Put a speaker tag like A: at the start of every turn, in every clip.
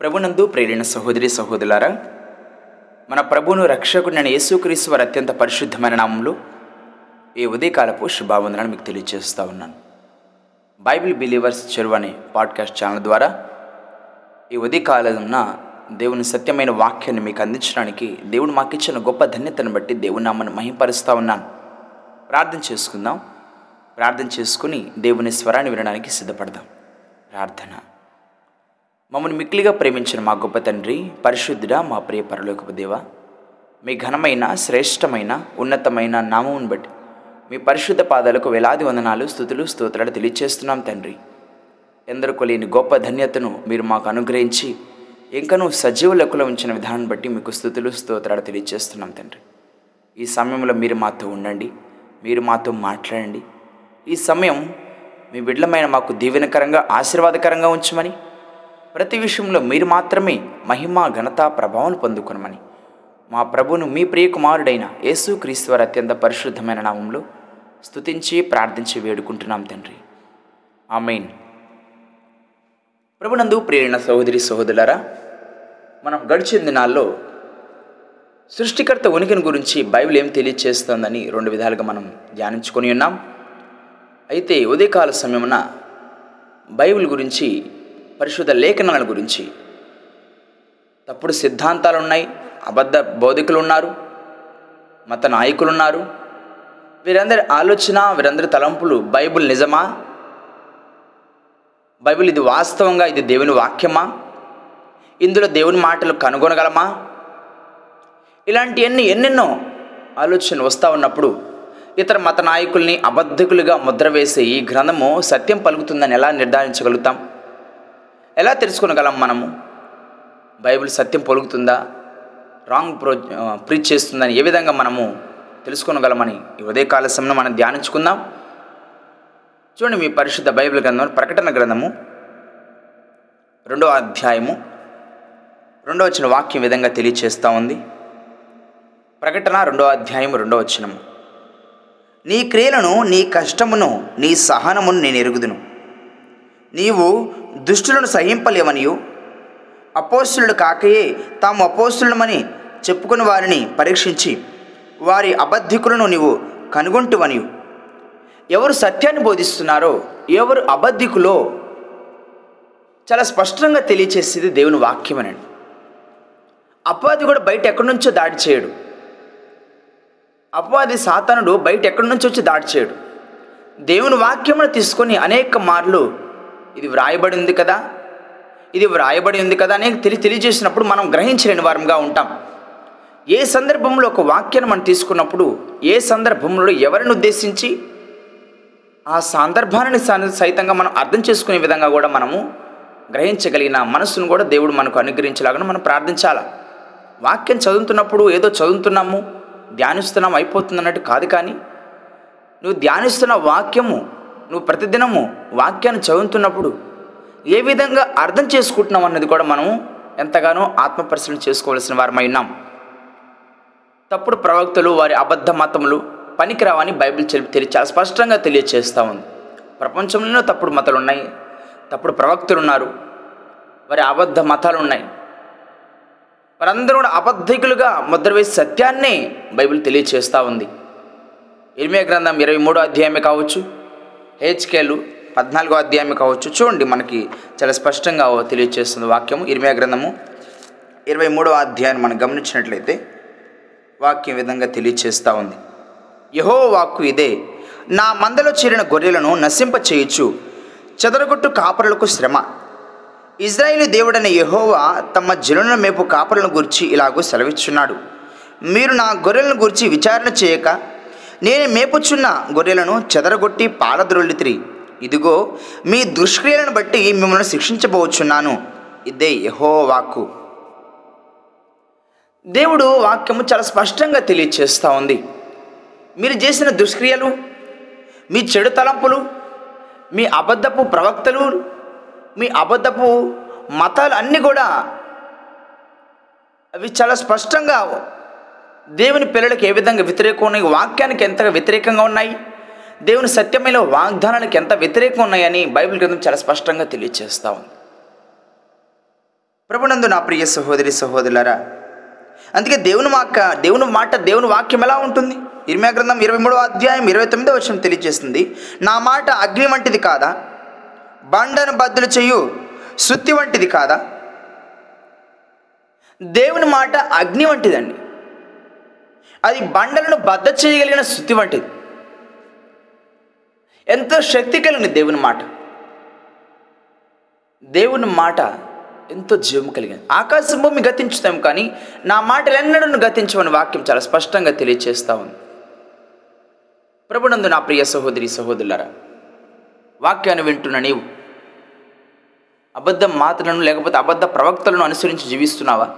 A: ప్రభునందు ప్రేరణ సహోదరి సహోదరులారా మన ప్రభును రక్షకుడైన యేసుక్రీస్తు వారి అత్యంత పరిశుద్ధమైన నామంలో ఈ ఉదయకాలపు శుభావందనాన్ని మీకు తెలియజేస్తూ ఉన్నాను. బైబిల్ బిలీవర్స్ చెరువు అనే పాడ్కాస్ట్ ఛానల్ ద్వారా ఈ ఉదయకాలమున దేవుని సత్యమైన వాక్యాన్ని మీకు అందించడానికి దేవుడు మాకిచ్చిన గొప్ప ధన్యతను బట్టి దేవుని నామను మహింపరుస్తూ ఉన్నాను. ప్రార్థన చేసుకుందాం. ప్రార్థన చేసుకుని దేవుని స్వరాన్ని వినడానికి సిద్ధపడదాం. ప్రార్థన. మమ్మల్ని మిక్కిలిగా ప్రేమించిన మా గొప్ప తండ్రి పరిశుద్ధుడా మా ప్రియ పరలోకపు దేవ. మీ ఘనమైన శ్రేష్టమైన ఉన్నతమైన నామమును బట్టి మీ పరిశుద్ధ పాదాలకు వేలాది వందనాలు స్థుతులు స్తోత్రాలు తెలియచేస్తున్నాం తండ్రి. ఎందరికో లేని గొప్ప ధన్యతను మీరు మాకు అనుగ్రహించి ఇంకనూ సజీవ లెక్కలో ఉంచిన విధానం బట్టి మీకు స్థుతులు స్తోత్రాలు తెలియచేస్తున్నాం తండ్రి. ఈ సమయంలో మీరు మాతో ఉండండి మీరు మాతో మాట్లాడండి. ఈ సమయం మీ బిడ్డలమైన మాకు దీవెనకరంగా ఆశీర్వాదకరంగా ఉంచమని ప్రతి విషయంలో మీరు మాత్రమే మహిమ ఘనత ప్రభావం పొందుకునమని. మా ప్రభును మీ ప్రియ కుమారుడైన యేసు క్రీస్తువారి అత్యంత పరిశుద్ధమైన నామంలో స్తుతించి ప్రార్థించి వేడుకుంటున్నాం తండ్రి. ఆమెన్. ప్రభునందు ప్రేరణ సహోదరి సహోదరులరా మనం గడిచిన దినాల్లో సృష్టికర్త ఉనికిని గురించి బైబిల్ ఏం తెలియచేస్తోందని రెండు విధాలుగా మనం ధ్యానించుకొని ఉన్నాం. అయితే ఉదయకాల సమయమున బైబిల్ గురించి పరిశుద్ధ లేఖనాల గురించి. తప్పుడు సిద్ధాంతాలు ఉన్నాయి అబద్ధ బోధికులు ఉన్నారు మత నాయకులు ఉన్నారు వీరందరి ఆలోచన వీరందరి తలంపులు బైబిల్ నిజమా? బైబిల్ ఇది వాస్తవంగా ఇది దేవుని వాక్యమా? ఇందులో దేవుని మాటలు కనుగొనగలమా? ఇలాంటివన్నీ ఎన్నెన్నో ఆలోచనలు వస్తూ ఉన్నప్పుడు ఇతర మత నాయకుల్ని అబద్ధకులుగా ముద్ర వేసే ఈ గ్రంథము సత్యం పలుకుతుందని ఎలా నిర్ధారించగలుగుతాం? ఎలా తెలుసుకోగలం మనము? బైబిల్ సత్యం పొలుగుతుందా? రాంగ్ ప్రో ప్రీచ్ చేస్తుందని ఏ విధంగా మనము తెలుసుకోగలమని ఈ ఉదయకాల సమయంలో మనం ధ్యానించుకుందాం. చూడండి మీ పరిశుద్ధ బైబిల్ గ్రంథం ప్రకటన గ్రంథము రెండవ అధ్యాయము రెండవ వచ్చిన వాక్యం విధంగా తెలియచేస్తూ ఉంది? ప్రకటన రెండవ అధ్యాయము రెండవ వచనము. నీ క్రియలను నీ కష్టమును నీ సహనమును నేను ఎరుగుదును. నీవు దుష్టులను సహింపలేమనియు? అపోస్తులు కాకయే తాము అపోస్తులమని చెప్పుకుని వారిని పరీక్షించి వారి అబద్ధికులను నీవు కనుగొంటువనియు. ఎవరు సత్యాన్ని బోధిస్తున్నారో ఎవరు అబద్ధికులో? చాలా స్పష్టంగా తెలియచేసేది దేవుని అని అపవాది కూడా బయట ఎక్కడి నుంచో దాడి చేయడు. అపవాది సాతానుడు బయట ఎక్కడి నుంచి వచ్చి దాడి చేయడు. దేవుని వాక్యమును తీసుకొని అనేక మార్లు ఇది వ్రాయబడి ఉంది కదా? ఇది వ్రాయబడి ఉంది కదా అని తెలి తెలియజేసినప్పుడు మనం గ్రహించలేని వారంగా ఉంటాం. ఏ సందర్భంలో ఒక వాక్యాన్ని మనం తీసుకున్నప్పుడు ఏ సందర్భంలో ఎవరిని ఉద్దేశించి ఆ సందర్భాన్ని సైతంగా మనం అర్థం చేసుకునే విధంగా కూడా మనము గ్రహించగలిగిన మనసును కూడా దేవుడు మనకు అనుగ్రహించలాగా మనం ప్రార్థించాలి? వాక్యం చదువుతున్నప్పుడు ఏదో చదువుతున్నాము ధ్యానిస్తున్నాం అయిపోతుంది అన్నట్టు కాదు కానీ నువ్వు ధ్యానిస్తున్న వాక్యము నువ్వు ప్రతిదినము వాక్యాన్ని చదువుతున్నప్పుడు ఏ విధంగా అర్థం చేసుకుంటున్నాం అన్నది కూడా మనము ఎంతగానో ఆత్మపరిశీలన చేసుకోవాల్సిన వారమై ఉన్నాం. తప్పుడు ప్రవక్తలు వారి అబద్ధ మతములు పనికిరావని బైబిల్ తెలియ చాలా స్పష్టంగా తెలియచేస్తూ ఉంది. ప్రపంచంలో తప్పుడు మతాలు ఉన్నాయి తప్పుడు ప్రవక్తలు ఉన్నారు వారి అబద్ధ మతాలు ఉన్నాయి. వారందరూ కూడా అబద్ధికులుగా ముద్ర వేసి సత్యాన్ని బైబిల్ తెలియచేస్తూ ఉంది. ఇరిమే గ్రంథం ఇరవై మూడో అధ్యాయమే కావచ్చు హెచ్కేలు పద్నాలుగో అధ్యాయం కావచ్చు. చూడండి మనకి చాలా స్పష్టంగా తెలియచేస్తుంది వాక్యము. ఇరిమే గ్రంథము ఇరవై మూడో అధ్యాయాన్ని మనం గమనించినట్లయితే వాక్యం విధంగా తెలియచేస్తూ ఉంది. యహో వాక్కు ఇదే నా మందలో చేరిన గొర్రెలను నశింప చేయొచ్చు చెదరగొట్టు కాపరులకు శ్రమ. ఇజ్రాయేలు దేవుడైన యహోవా తమ జనుల మేపు కాపరులను గురించి ఇలాగూ సెలవిచ్చున్నాడు. మీరు నా గొర్రెలను గురించి విచారణ చేయక నేను మేపుచున్న గొర్రెలను చెదరగొట్టి పాలద్రొల్లితిరి ఇదిగో మీ దుష్క్రియలను బట్టి మిమ్మల్ని శిక్షించబోచున్నాను. ఇదే యహో వాక్కు దేవుడు వాక్యము చాలా స్పష్టంగా తెలియచేస్తూ ఉంది. మీరు చేసిన దుష్క్రియలు మీ చెడు తలంపులు మీ అబద్ధపు ప్రవక్తలు మీ అబద్ధపు మతాలు అన్నీ కూడా అవి చాలా స్పష్టంగా దేవుని పిల్లలకు ఏ విధంగా వ్యతిరేకం ఉన్నాయి? వాక్యానికి ఎంతగా వ్యతిరేకంగా ఉన్నాయి? దేవుని సత్యమైన వాగ్దానానికి ఎంత వ్యతిరేకం ఉన్నాయని బైబిల్ గ్రంథం చాలా స్పష్టంగా తెలియజేస్తూ ఉంది. ప్రభునందు నా ప్రియ సహోదరి సహోదరులారా అందుకే దేవుని వాక్య దేవుని మాట దేవుని వాక్యం ఎలా ఉంటుంది? ఇరిమే గ్రంథం ఇరవై మూడవ అధ్యాయం ఇరవై తొమ్మిదో వర్షం తెలియజేస్తుంది నా మాట అగ్ని వంటిది కాదా? బండను బద్దులు చేయు సుత్తి వంటిది కాదా? దేవుని మాట అగ్ని వంటిదండి. అది బండలను బద్ద చేయగలిగిన శుద్ధి వంటిది. ఎంతో శక్తి కలిగిన దేవుని మాట. దేవుని మాట ఎంతో జీవం కలిగింది. ఆకాశం భూమి గతించుతాం కానీ నా మాటలు ఎన్నడూ గతించమని వాక్యం చాలా స్పష్టంగా తెలియచేస్తా ఉంది. ప్రభునందు నా ప్రియ సహోదరి సహోదరులరా వాక్యాన్ని వింటున్న నీవు అబద్ధ మాటలను లేకపోతే అబద్ధ ప్రవక్తలను అనుసరించి జీవిస్తున్నావా?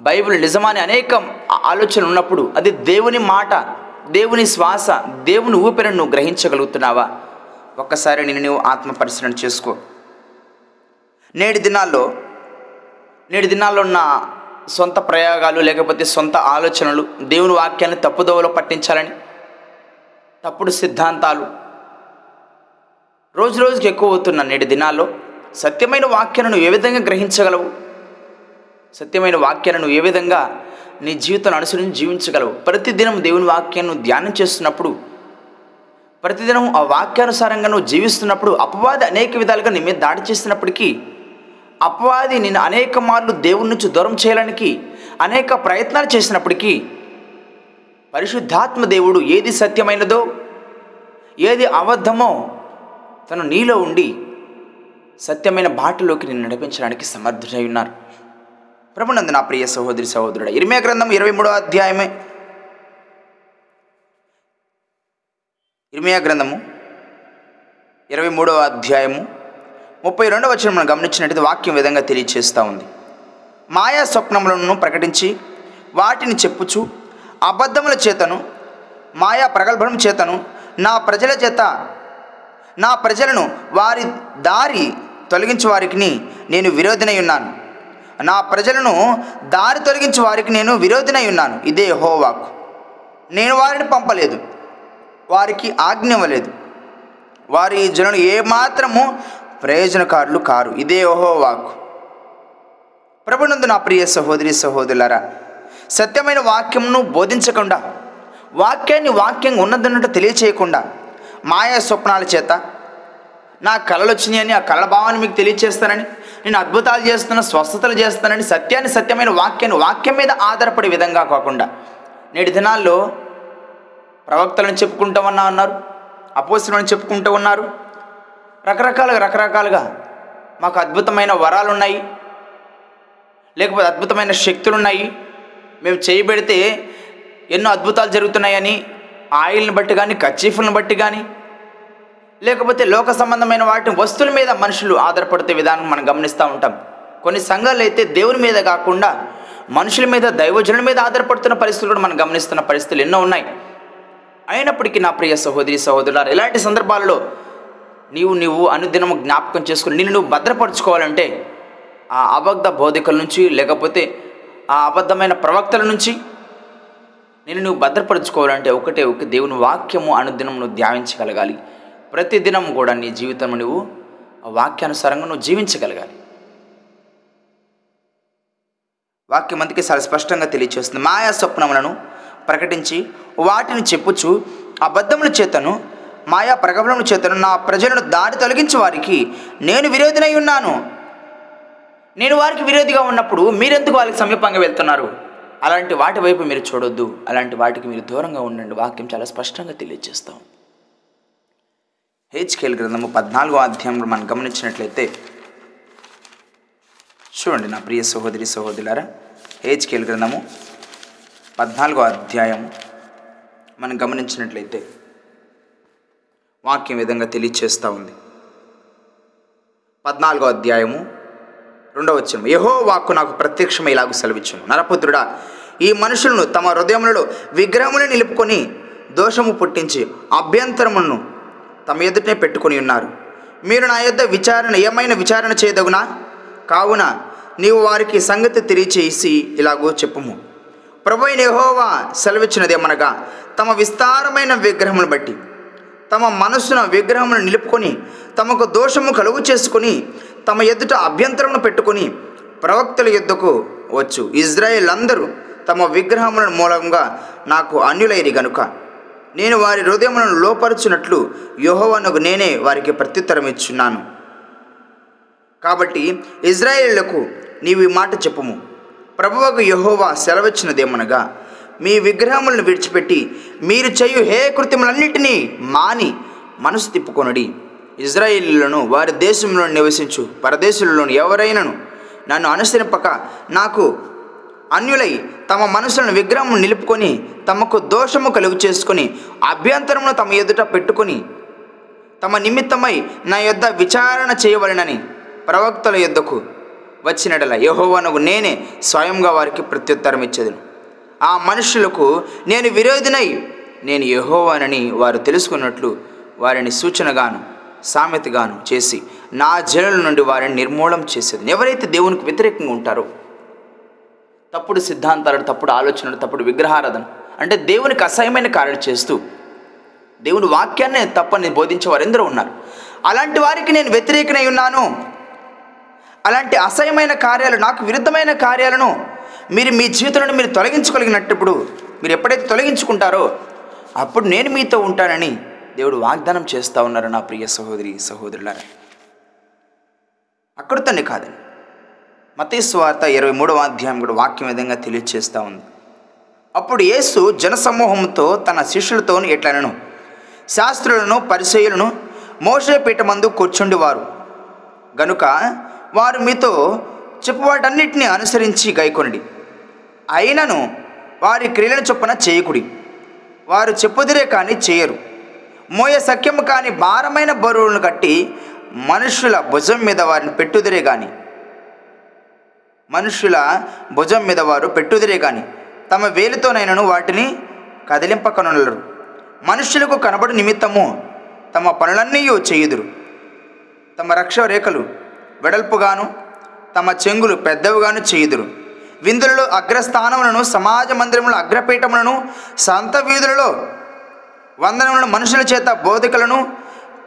A: బైబిల్ నిజమని అనేక ఆలోచనలు ఉన్నప్పుడు అది దేవుని మాట దేవుని శ్వాస దేవుని ఊపిరిని నువ్వు గ్రహించగలుగుతున్నావా? ఒక్కసారి నేను నువ్వు ఆత్మ పరిశీలన చేసుకో. నేటి దినాల్లో నేటి దినాల్లో ఉన్న సొంత ప్రయోగాలు లేకపోతే సొంత ఆలోచనలు దేవుని వాక్యాన్ని తప్పుదోవలో పట్టించాలని తప్పుడు సిద్ధాంతాలు రోజు రోజుకి ఎక్కువ అవుతున్న నేటి దినాల్లో సత్యమైన వాక్యాలను ఏ విధంగా గ్రహించగలవు? సత్యమైన వాక్యాలను ఏ విధంగా నీ జీవితాన్ని అనుసరించి జీవించగలవు? ప్రతిదినం దేవుని వాక్యాన్ని ధ్యానం చేస్తున్నప్పుడు ప్రతిదినం ఆ వాక్యానుసారంగా నువ్వు జీవిస్తున్నప్పుడు అపవాది అనేక విధాలుగా నీ మీద దాడి చేస్తున్నప్పటికీ అపవాది నేను అనేక మార్లు దేవుని నుంచి దూరం చేయడానికి అనేక ప్రయత్నాలు చేసినప్పటికీ పరిశుద్ధాత్మ దేవుడు ఏది సత్యమైనదో ఏది అబద్ధమో తను నీలో ఉండి సత్యమైన బాటలోకి నేను నడిపించడానికి సమర్థుడై ఉన్నారు. ప్రభునందు నా ప్రియ సహోదరి సహోదరుడు ఇరిమే గ్రంథం ఇరవై మూడో అధ్యాయమే. ఇర్మియా గ్రంథము ఇరవై మూడవ అధ్యాయము ముప్పై రెండవ వచ్చిన మనం గమనించినట్టు వాక్యం విధంగా తెలియచేస్తూ ఉంది. మాయా స్వప్నములను ప్రకటించి వాటిని చెప్పుచు అబద్ధముల చేతను మాయా ప్రగల్భం చేతను నా ప్రజల చేత నా ప్రజలను వారి దారి తొలగించే వారికి నేను విరోధినై ఉన్నాను. నా ప్రజలను దారి తొలగించే వారికి నేను విరోధినై ఉన్నాను. ఇదే హోవాకు నేను వారిని పంపలేదు. వారికి ఆజ్ఞ ఇవ్వలేదు. వారి జనులు ఏమాత్రము ప్రయోజనకారులు కారు. ఇదే ఓహో ప్రభునందు నా ప్రియ సహోదరి సహోదరులారా సత్యమైన వాక్యంను బోధించకుండా వాక్యాన్ని వాక్యం ఉన్నదన్నట్టు తెలియచేయకుండా మాయా స్వప్నాల చేత నా కళలు వచ్చినాయని ఆ కళ భావాన్ని మీకు తెలియచేస్తానని నేను అద్భుతాలు చేస్తున్నా స్వస్థతలు చేస్తానని సత్యాన్ని సత్యమైన వాక్యాన్ని వాక్యం మీద ఆధారపడే విధంగా కాకుండా నేటి దినాల్లో ప్రవక్తలను చెప్పుకుంటూ ఉన్నా అన్నారు అపోసులను చెప్పుకుంటూ ఉన్నారు. రకరకాలుగా రకరకాలుగా మాకు అద్భుతమైన వరాలు ఉన్నాయి లేకపోతే అద్భుతమైన శక్తులు ఉన్నాయి మేము చేయబెడితే ఎన్నో అద్భుతాలు జరుగుతున్నాయని ఆయిల్ని బట్టి కానీ కచ్చీఫులను బట్టి కానీ లేకపోతే లోక సంబంధమైన వాటి వస్తువుల మీద మనుషులు ఆధారపడితే విధానం మనం గమనిస్తూ ఉంటాం. కొన్ని సంఘాలు అయితే దేవుని మీద కాకుండా మనుషుల మీద దైవజనుల మీద ఆధారపడుతున్న పరిస్థితులు కూడా మనం గమనిస్తున్న పరిస్థితులు ఎన్నో ఉన్నాయి. అయినప్పటికీ నా ప్రియ సహోదరి సహోదరులారు ఇలాంటి సందర్భాల్లో నీవు నీవు అనుదినము జ్ఞాపకం చేసుకుని నిన్ను నువ్వు భద్రపరచుకోవాలంటే ఆ అబద్ధ బోధికల నుంచి లేకపోతే ఆ అబద్ధమైన ప్రవక్తల నుంచి నేను నువ్వు భద్రపరచుకోవాలంటే ఒకటే ఒక దేవుని వాక్యము అనుదినం నువ్వు ధ్యానించగలగాలి. ప్రతిదినం కూడా నీ జీవితం నువ్వు వాక్యానుసారంగా నువ్వు జీవించగలగాలి. వాక్యం అందుకే చాలా స్పష్టంగా తెలియచేస్తుంది. మాయా స్వప్నములను ప్రకటించి వాటిని చెప్పుచు అబద్ధముల చేతను మాయా ప్రగబలముల చేతను నా ప్రజలను దారి తొలగించే వారికి నేను విరోధినై ఉన్నాను. నేను వారికి విరోధిగా ఉన్నప్పుడు మీరెందుకు వాళ్ళకి సమీపంగా వెళ్తున్నారు? అలాంటి వాటి వైపు మీరు చూడొద్దు. అలాంటి వాటికి మీరు దూరంగా ఉండండి. వాక్యం చాలా స్పష్టంగా తెలియజేస్తాం హెచ్కేల్ గ్రంథము పద్నాలుగో అధ్యాయంలో మనం గమనించినట్లయితే చూడండి నా ప్రియ సహోదరి సహోదరులారా హెచ్కేల్ గ్రంథము పద్నాలుగో అధ్యాయం మనం గమనించినట్లయితే వాక్యం విధంగా తెలియచేస్తూ ఉంది. పద్నాలుగో అధ్యాయము రెండవ వచ్చిన యహో వాక్కు నాకు ప్రత్యక్షమై ఇలాగ సెలవిచ్చును. నరపుత్రుడా ఈ మనుషులను తమ హృదయములలో విగ్రహములు నిలుపుకొని దోషము పుట్టించి అభ్యంతరమును తమ ఎదుటనే పెట్టుకొని ఉన్నారు. మీరు నా యొద్ద విచారణ ఏమైనా విచారణ చేయదగునా? కావున నీవు వారికి సంగతి తెలియచేసి ఇలాగో చెప్పుము. ప్రభు నెహోవా సెలవిచ్చినదేమనగా తమ విస్తారమైన విగ్రహమును బట్టి తమ మనస్సున విగ్రహమును నిలుపుకొని తమకు దోషము కలుగు చేసుకొని తమ ఎదుట అభ్యంతరమును పెట్టుకొని ప్రవక్తల యుద్ధకు వచ్చు. ఇజ్రాయేల్ అందరూ తమ విగ్రహముల మూలంగా నాకు అన్యులైరి గనుక. నేను వారి హృదయములను లోపరుచున్నట్లు యోహోవనకు నేనే వారికి ప్రత్యుత్తరం ఇచ్చున్నాను. కాబట్టి ఇజ్రాయేళ్ళకు నీవు ఈ మాట చెప్పుము. ప్రభువకు యహోవా సెలవిచ్చినదేమనగా మీ విగ్రహములను విడిచిపెట్టి మీరు చేయు హే కృత్యములన్నిటినీ మాని మనసు తిప్పుకొనడి. ఇజ్రాయిలీలను వారి దేశంలో నివసించు పరదేశులను ఎవరైనను నన్ను అనుసరింపక నాకు అన్యులై తమ మనసులను విగ్రహం నిలుపుకొని తమకు దోషము కలుగు చేసుకొని అభ్యంతరమును తమ ఎదుట పెట్టుకొని తమ నిమిత్తమై నా యొద్ద విచారణ చేయవలెనని ప్రవక్తల యొద్దకు వచ్చినడల. యహోవనకు నేనే స్వయంగా వారికి ప్రత్యుత్తరం ఇచ్చేదను. ఆ మనుషులకు నేను విరోధినై నేను యహోవానని వారు తెలుసుకున్నట్లు వారిని సూచనగాను సామెతగాను చేసి నా జనుల నుండి వారిని నిర్మూలం చేసేది ఎవరైతే దేవునికి వ్యతిరేకంగా ఉంటారో తప్పుడు సిద్ధాంతాలను తప్పుడు ఆలోచనలు తప్పుడు విగ్రహారాధన. అంటే దేవునికి అసహ్యమైన కార్యాలు చేస్తూ దేవుని వాక్యాన్ని తప్పని బోధించే వారు ఎందరో ఉన్నారు. అలాంటి వారికి నేను వ్యతిరేకనై ఉన్నాను. అలాంటి అసహ్యమైన కార్యాలు నాకు విరుద్ధమైన కార్యాలను మీరు మీ జీవితంలో మీరు తొలగించుకోగలిగినప్పుడు మీరు ఎప్పుడైతే తొలగించుకుంటారో అప్పుడు నేను మీతో ఉంటానని దేవుడు వాగ్దానం చేస్తూ ఉన్నారు నా ప్రియ సహోదరి సహోదరులారా. అక్కడితోనే కాదండి. మతేశ్వార్త ఇరవై మూడవ అధ్యాయం కూడా వాక్యం విధంగా తెలియజేస్తూ ఉంది. అప్పుడు యేసు జనసమూహంతో తన శిష్యులతో ఎట్లనను? శాస్త్రులను పరిచయులను మోషే పీఠమందు కూర్చుండివారు. గనుక వారు మీతో చెప్పువాటన్నిటిని అనుసరించి గైకొనడి. అయినను వారి క్రియలను చొప్పున చేయకుడి. వారు చెప్పుదిరే కానీ చేయరు. మోయ సఖ్యము కాని భారమైన బరువులను కట్టి మనుషుల భుజం మీద వారిని పెట్టుదిరే కానీ మనుష్యుల భుజం మీద వారు పెట్టుదిరే కానీ తమ వేలితోనైనను వాటిని కదిలింపకనులరు. మనుషులకు కనబడు నిమిత్తము తమ పనులన్నీ చేయుదురు. తమ రక్ష రేఖలు వెడల్పుగాను తమ చెంగులు పెద్దవిగాను చేయుదురు. విందులలో అగ్రస్థానములను సమాజ మందిరముల అగ్రపీఠములను సంత వీధులలో వందనములను మనుషుల చేత బోధికలను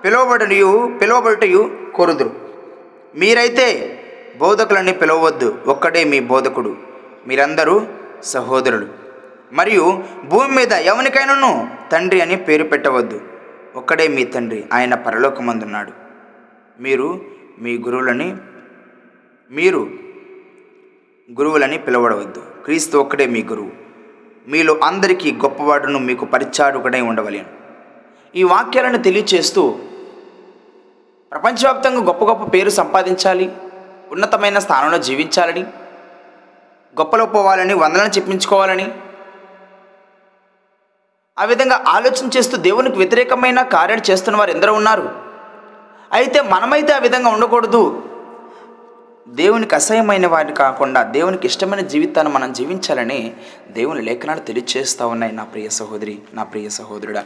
A: పిలువబడియు పిలువబడుటయు కోరుదురు. మీరైతే బోధకులని పిలవద్దు ఒక్కడే మీ బోధకుడు. మీరందరూ సహోదరులు. మరియు భూమి మీద ఎవరికైనాను తండ్రి అని పేరు పెట్టవద్దు. ఒక్కడే మీ తండ్రి ఆయన పరలోకమందున్నాడు. మీరు మీ గురువులని మీరు గురువులని పిలవడవద్దు క్రీస్తు ఒక్కడే మీ గురువు. మీలో అందరికీ గొప్పవాడును మీకు పరిచారుకుడై ఉండవలేను. ఈ వాక్యాలను తెలియచేస్తూ ప్రపంచవ్యాప్తంగా గొప్ప గొప్ప పేరు సంపాదించాలి. ఉన్నతమైన స్థానంలో జీవించాలని గొప్పలో పోవాలని వందలను చెప్పించుకోవాలని ఆ విధంగా ఆలోచన చేస్తూ దేవునికి వ్యతిరేకమైన కార్యాలు చేస్తున్న వారు ఎందరో ఉన్నారు. అయితే మనమైతే ఆ విధంగా ఉండకూడదు. దేవునికి అసహ్యమైన వారిని కాకుండా దేవునికి ఇష్టమైన జీవితాన్ని మనం జీవించాలని దేవుని లేఖనాలు తెలియచేస్తూ ఉన్నాయి నా ప్రియ సహోదరి నా ప్రియ సహోదరుడా.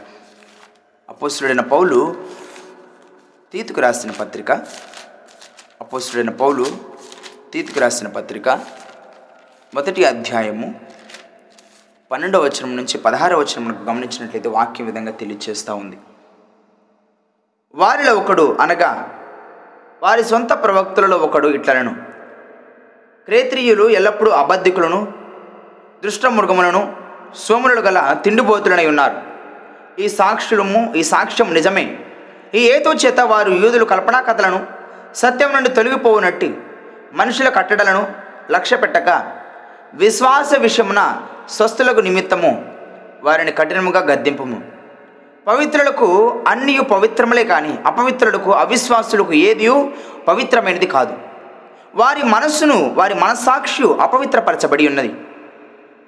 A: అపోసుడైన పౌలు తీతుకు రాసిన పత్రిక అపోస్తుడైన పౌలు తీతికి రాసిన పత్రిక మొదటి అధ్యాయము పన్నెండవ వచనం నుంచి పదహారవ వచనం గమనించినట్లయితే వాక్యం విధంగా తెలియచేస్తూ ఉంది. వారిలో ఒకడు అనగా వారి సొంత ప్రవక్తలలో ఒకడు ఇట్లనను. క్రేత్రియులు ఎల్లప్పుడూ అబద్ధికులను దుష్టమృగములను సోములు గల తిండిబోతులనై ఉన్నారు. ఈ సాక్షులము ఈ సాక్ష్యం నిజమే. ఈ ఏతో చేత వారు యూదులు కల్పనా కథలను సత్యం నుండి తొలగిపోవునట్టి మనుషుల కట్టడలను లక్ష్య పెట్టక విశ్వాస విషయమున స్వస్థులకు నిమిత్తము వారిని కఠినముగా గద్దింపము. పవిత్రులకు అన్నీ పవిత్రములే కానీ అపవిత్రులకు అవిశ్వాసులకు ఏదియు పవిత్రమైనది కాదు. వారి మనస్సును వారి మనస్సాక్షి అపవిత్రపరచబడి ఉన్నది.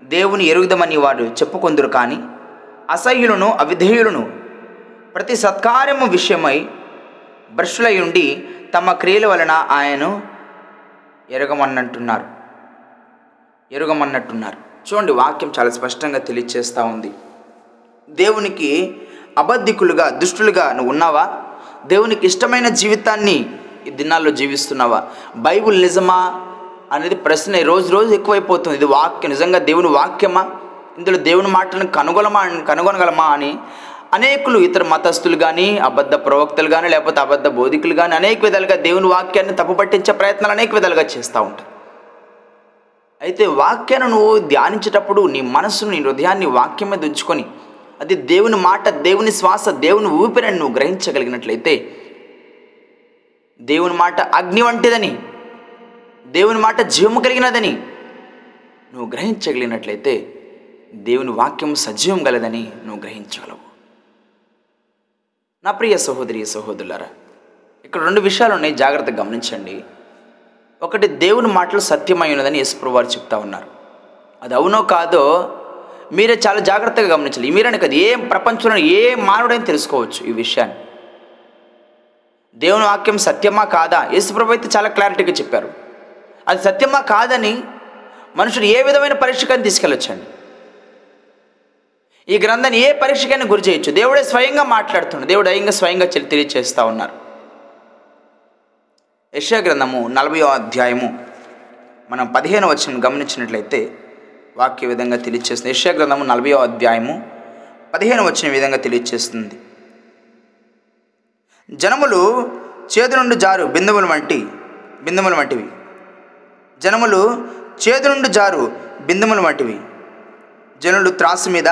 A: దేవుని ఎరుగుదమని వారు చెప్పుకొందురు కానీ అసహ్యులను అవిధేయులను ప్రతి సత్కార్యము విషయమై భ్రష్లై ఉండి తమ క్రియల వలన ఆయను ఎరగమన్నట్టున్నారు. ఎరగమన్నట్టున్నారు. చూడండి వాక్యం చాలా స్పష్టంగా తెలియచేస్తూ ఉంది. దేవునికి అబద్ధికులుగా దుష్టులుగా నువ్వు ఉన్నావా? దేవునికి ఇష్టమైన జీవితాన్ని ఈ దినాల్లో జీవిస్తున్నావా? బైబుల్ నిజమా? అనేది ప్రశ్న రోజు రోజు ఎక్కువైపోతుంది. ఇది వాక్యం నిజంగా దేవుని వాక్యమా? ఇందులో దేవుని మాటలను కనుగొనమా కనుగొనగలమా అని అనేకులు ఇతర మతస్థులు కానీ అబద్ధ ప్రవక్తలు కానీ లేకపోతే అబద్ధ బోధికులు కానీ అనేక విధాలుగా దేవుని వాక్యాన్ని తప్పుపట్టించే ప్రయత్నాలు అనేక విధాలుగా చేస్తూ ఉంటారు. అయితే వాక్యాన్ని నువ్వు ధ్యానించేటప్పుడు నీ మనసును నీ హృదయాన్ని వాక్యం మీద ఉంచుకొని అది దేవుని మాట దేవుని శ్వాస దేవుని ఊపిరిని నువ్వు గ్రహించగలిగినట్లయితే దేవుని మాట అగ్ని వంటిదని దేవుని మాట జీవము కలిగినదని నువ్వు గ్రహించగలిగినట్లయితే దేవుని వాక్యం సజీవం గలదని నువ్వు గ్రహించగలవు. నా ప్రియ సహోదరి సహోదరులారా ఇక్కడ రెండు విషయాలు ఉన్నాయి. జాగ్రత్తగా గమనించండి. ఒకటి దేవుని మాటలు సత్యమై ఉన్నదని యేసుప్రభు వారు చెప్తా ఉన్నారు. అది అవునో కాదో మీరే చాలా జాగ్రత్తగా గమనించాలి. మీరని కదా ఏ ప్రపంచంలో ఏ మానవుడైనా తెలుసుకోవచ్చు ఈ విషయాన్ని. దేవుని వాక్యం సత్యమా కాదా? యేసుప్రభు అయితే చాలా క్లారిటీగా చెప్పారు. అది సత్యమా కాదని మనుషుడు ఏ విధమైన పరీక్షకాన్ని తీసుకెళ్ళొచ్చండి. ఈ గ్రంథాన్ని ఏ పరీక్షకైనా గురి చేయొచ్చు. దేవుడే స్వయంగా మాట్లాడుతున్నాడు దేవుడు అయ్యంగా స్వయంగా తెలియచేస్తూ ఉన్నారు. యశా గ్రంథము నలభై అధ్యాయము. మనం పదిహేను వచ్చిన గమనించినట్లయితే వాక్య విధంగా తెలియచేస్తుంది. యశా గ్రంథము నలభై అధ్యాయము పదిహేను వచ్చిన విధంగా తెలియచేస్తుంది. జనములు చేదు నుండి జారు బిందువుల వంటి బిందువుల వంటివి. జనములు చేదు నుండి జారు బిందుముల వంటివి. జనులు త్రాసు మీద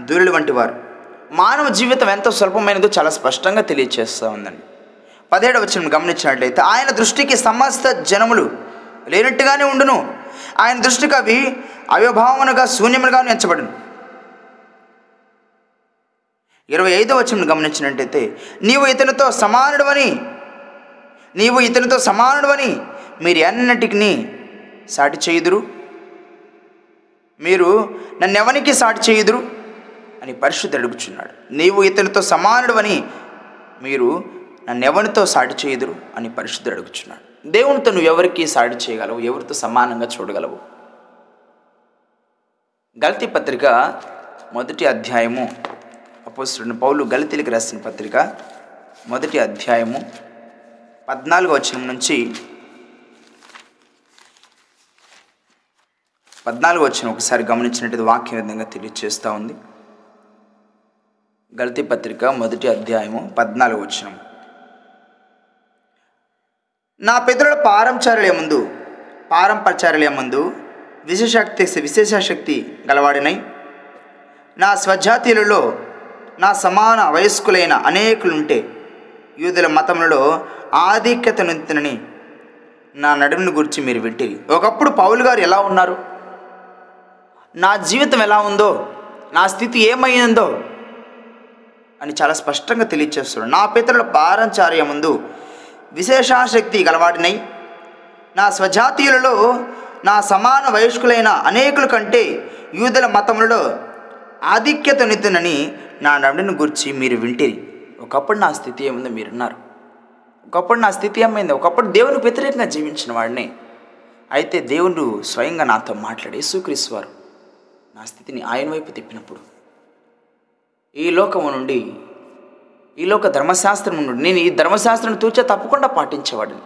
A: దూరులు వంటి వారు. మానవ జీవితం ఎంత స్వల్పమైనదో చాలా స్పష్టంగా తెలియచేస్తూ ఉందండి. పదిహేడవ వచ్చిన గమనించినట్లయితే ఆయన దృష్టికి సమస్త జనములు లేనట్టుగానే ఉండును. ఆయన దృష్టికి అవి అవిభావనగా శూన్యములుగా ఎంచబడును. ఇరవై ఐదవ వచ్చిన గమనించినట్టయితే నీవు ఇతనితో సమానుడవని నీవు ఇతనితో సమానుడవని మీరు ఎన్నటికి సాటి చేయుదురు? మీరు నన్నెవనికి సాటి చేయుదురు? అని పరిశుద్ధి అడుగుచున్నాడు. నీవు ఇతనితో సమానుడవని మీరు నన్నెవనితో సాటి చేయదురు అని పరిశుద్ధుడు అడుగుచున్నాడు. దేవునితో నువ్వు ఎవరికి సాటి చేయగలవు? ఎవరితో సమానంగా చూడగలవు? గల్తీ పత్రిక మొదటి అధ్యాయము. అపోస్తుడిని పౌలు గలతీలకు రాసిన పత్రిక మొదటి అధ్యాయము పద్నాలుగు వచనం నుంచి పద్నాలుగు వచ్చిన ఒకసారి గమనించినట్టు వాక్యం విధంగా తెలియజేస్తూ ఉంది. గలతి పత్రిక మొదటి అధ్యాయము పద్నాలుగు వచ్చిన నా పితరుల పారంచారులే ముందు పారంపచారులే ముందు విశేషాక్తి విశేష శక్తి గలవాడినై. నా స్వజాతీయులలో నా సమాన వయస్కులైన అనేకులుంటే యూదుల మతములలో ఆధిక్యత నొంతినని నా నడుమును గురించి మీరు వింటిరి. ఒకప్పుడు పౌలు గారు ఎలా ఉన్నారు? నా జీవితం ఎలా ఉందో నా స్థితి ఏమైందో అని చాలా స్పష్టంగా తెలియచేస్తున్నాడు. నా పితరుల పారంచార్య ముందు విశేషాశక్తి గలవాడినై. నా స్వజాతీయులలో నా సమాన వయస్కులైన అనేకుల కంటే యూదుల మతములలో ఆధిక్యత నితునని నా నడుని గురించి మీరు వింటిరి. ఒకప్పుడు నా స్థితి ఏముందో మీరున్నారు. ఒకప్పుడు నా స్థితి ఏమైంది ఒకప్పుడు దేవుని వ్యతిరేకంగా జీవించిన వాడిని. అయితే దేవుడు స్వయంగా నాతో మాట్లాడి యేసుక్రీస్తు వారు నా స్థితిని ఆయన వైపు తిప్పినప్పుడు ఈ లోకము నుండి ఈ లోక ధర్మశాస్త్రం నుండి నేను ఈ ధర్మశాస్త్రం తూచా తప్పకుండా పాటించేవాడిని.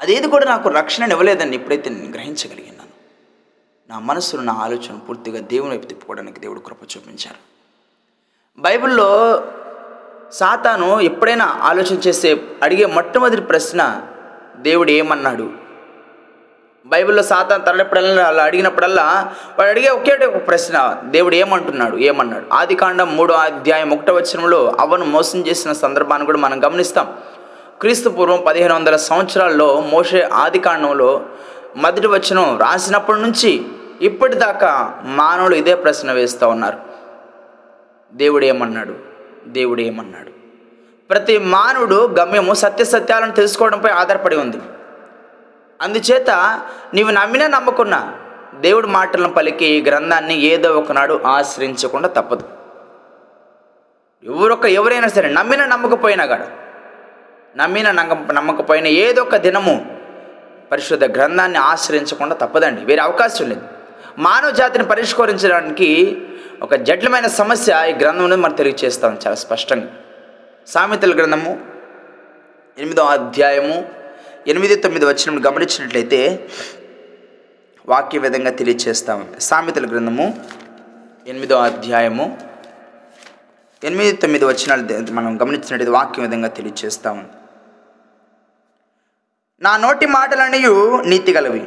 A: అదేది కూడా నాకు రక్షణ ఇవ్వలేదని ఎప్పుడైతే నేను గ్రహించగలిగినాను నా మనసును నా ఆలోచన పూర్తిగా దేవుని వైపు తిప్పుకోవడానికి దేవుడు కృప చూపించారు. బైబిల్లో సాతాను ఎప్పుడైనా ఆలోచన చేసే అడిగే మొట్టమొదటి ప్రశ్న దేవుడు ఏమన్నాడు? బైబిల్లో సాతాన్ తరలిప్పుడల్లా అలా అడిగినప్పుడల్లా వాడు అడిగే ఒకే ఒక ప్రశ్న దేవుడు ఏమంటున్నాడు? ఏమన్నాడు? ఆది కాండం మూడో అధ్యాయం ఒకటో వచనంలో అవను మోసం చేసిన సందర్భాన్ని కూడా మనం గమనిస్తాం. క్రీస్తు పూర్వం పదిహేను వందల సంవత్సరాల్లో మోషే ఆది కాండంలో మొదటి వచనం రాసినప్పటి నుంచి ఇప్పటిదాకా మానవులు ఇదే ప్రశ్న వేస్తూ ఉన్నారు. దేవుడు ఏమన్నాడు? దేవుడు ఏమన్నాడు? ప్రతి మానవుడు గమ్యము సత్య సత్యాలను తెలుసుకోవడంపై ఆధారపడి ఉంది. అందుచేత నీవు నమ్మినా నమ్మకున్నా దేవుడి మాటలను పలికి ఈ గ్రంథాన్ని ఏదో ఒకనాడు ఆశ్రయించకుండా తప్పదు. ఎవరొక్క ఎవరైనా సరే నమ్మినా నమ్మకపోయినా కాడ నమ్మిన నమ్మ నమ్మకపోయినా ఏదో ఒక దినము పరిశుద్ధ గ్రంథాన్ని ఆశ్రయించకుండా తప్పదండి వేరే అవకాశం లేదు. మానవ జాతిని పరిష్కరించడానికి ఒక జటిలమైన సమస్య ఈ గ్రంథం మనం తెలియజేస్తాం చాలా స్పష్టంగా. సామెతల గ్రంథము ఎనిమిదో అధ్యాయము ఎనిమిది తొమ్మిది వచ్చిన గమనించినట్లయితే వాక్య విధంగా తెలియచేస్తాం. సామెతల గ్రంథము ఎనిమిదో అధ్యాయము ఎనిమిది తొమ్మిది వచ్చినాలు మనం గమనించినట్లయితే వాక్యం విధంగా తెలియచేస్తాము నా నోటి మాటలనియు నీతి గలవి.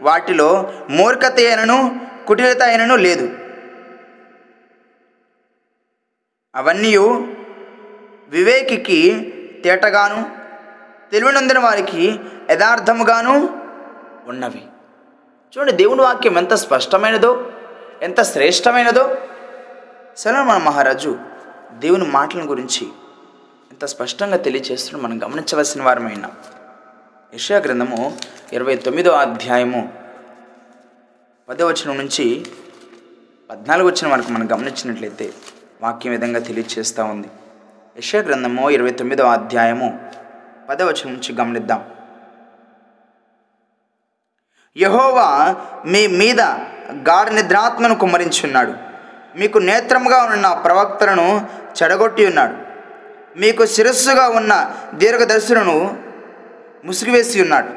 A: వాటిలో మూర్ఖత అయినను కుటిలత అయినను లేదు. అవన్నీ వివేకికి తేటగాను తెలివినందిన వారికి యథార్థముగాను ఉన్నవి. చూడండి దేవుని వాక్యం ఎంత స్పష్టమైనదో ఎంత శ్రేష్టమైనదో. సలమా మహారాజు దేవుని మాటల గురించి ఎంత స్పష్టంగా తెలియచేస్తున్న మనం గమనించవలసిన వారమైన యెషయా గ్రంథము ఇరవై తొమ్మిదో అధ్యాయము పదవచనం నుంచి పద్నాలుగు వచ్చిన వరకు మనం గమనించినట్లయితే వాక్యం విధంగా తెలియచేస్తూ ఉంది. యెషయా గ్రంథము ఇరవై తొమ్మిదో అధ్యాయము పదవచనం నుంచి గమనిద్దాం. యహోవా మీ మీద గాఢ నిద్రాత్మను కుమ్మరించున్నాడు. మీకు నేత్రముగా ఉన్న ప్రవక్తలను చెడగొట్టి ఉన్నాడు. మీకు శిరస్సుగా ఉన్న దీర్ఘదర్శులను ముసిగివేసి ఉన్నాడు.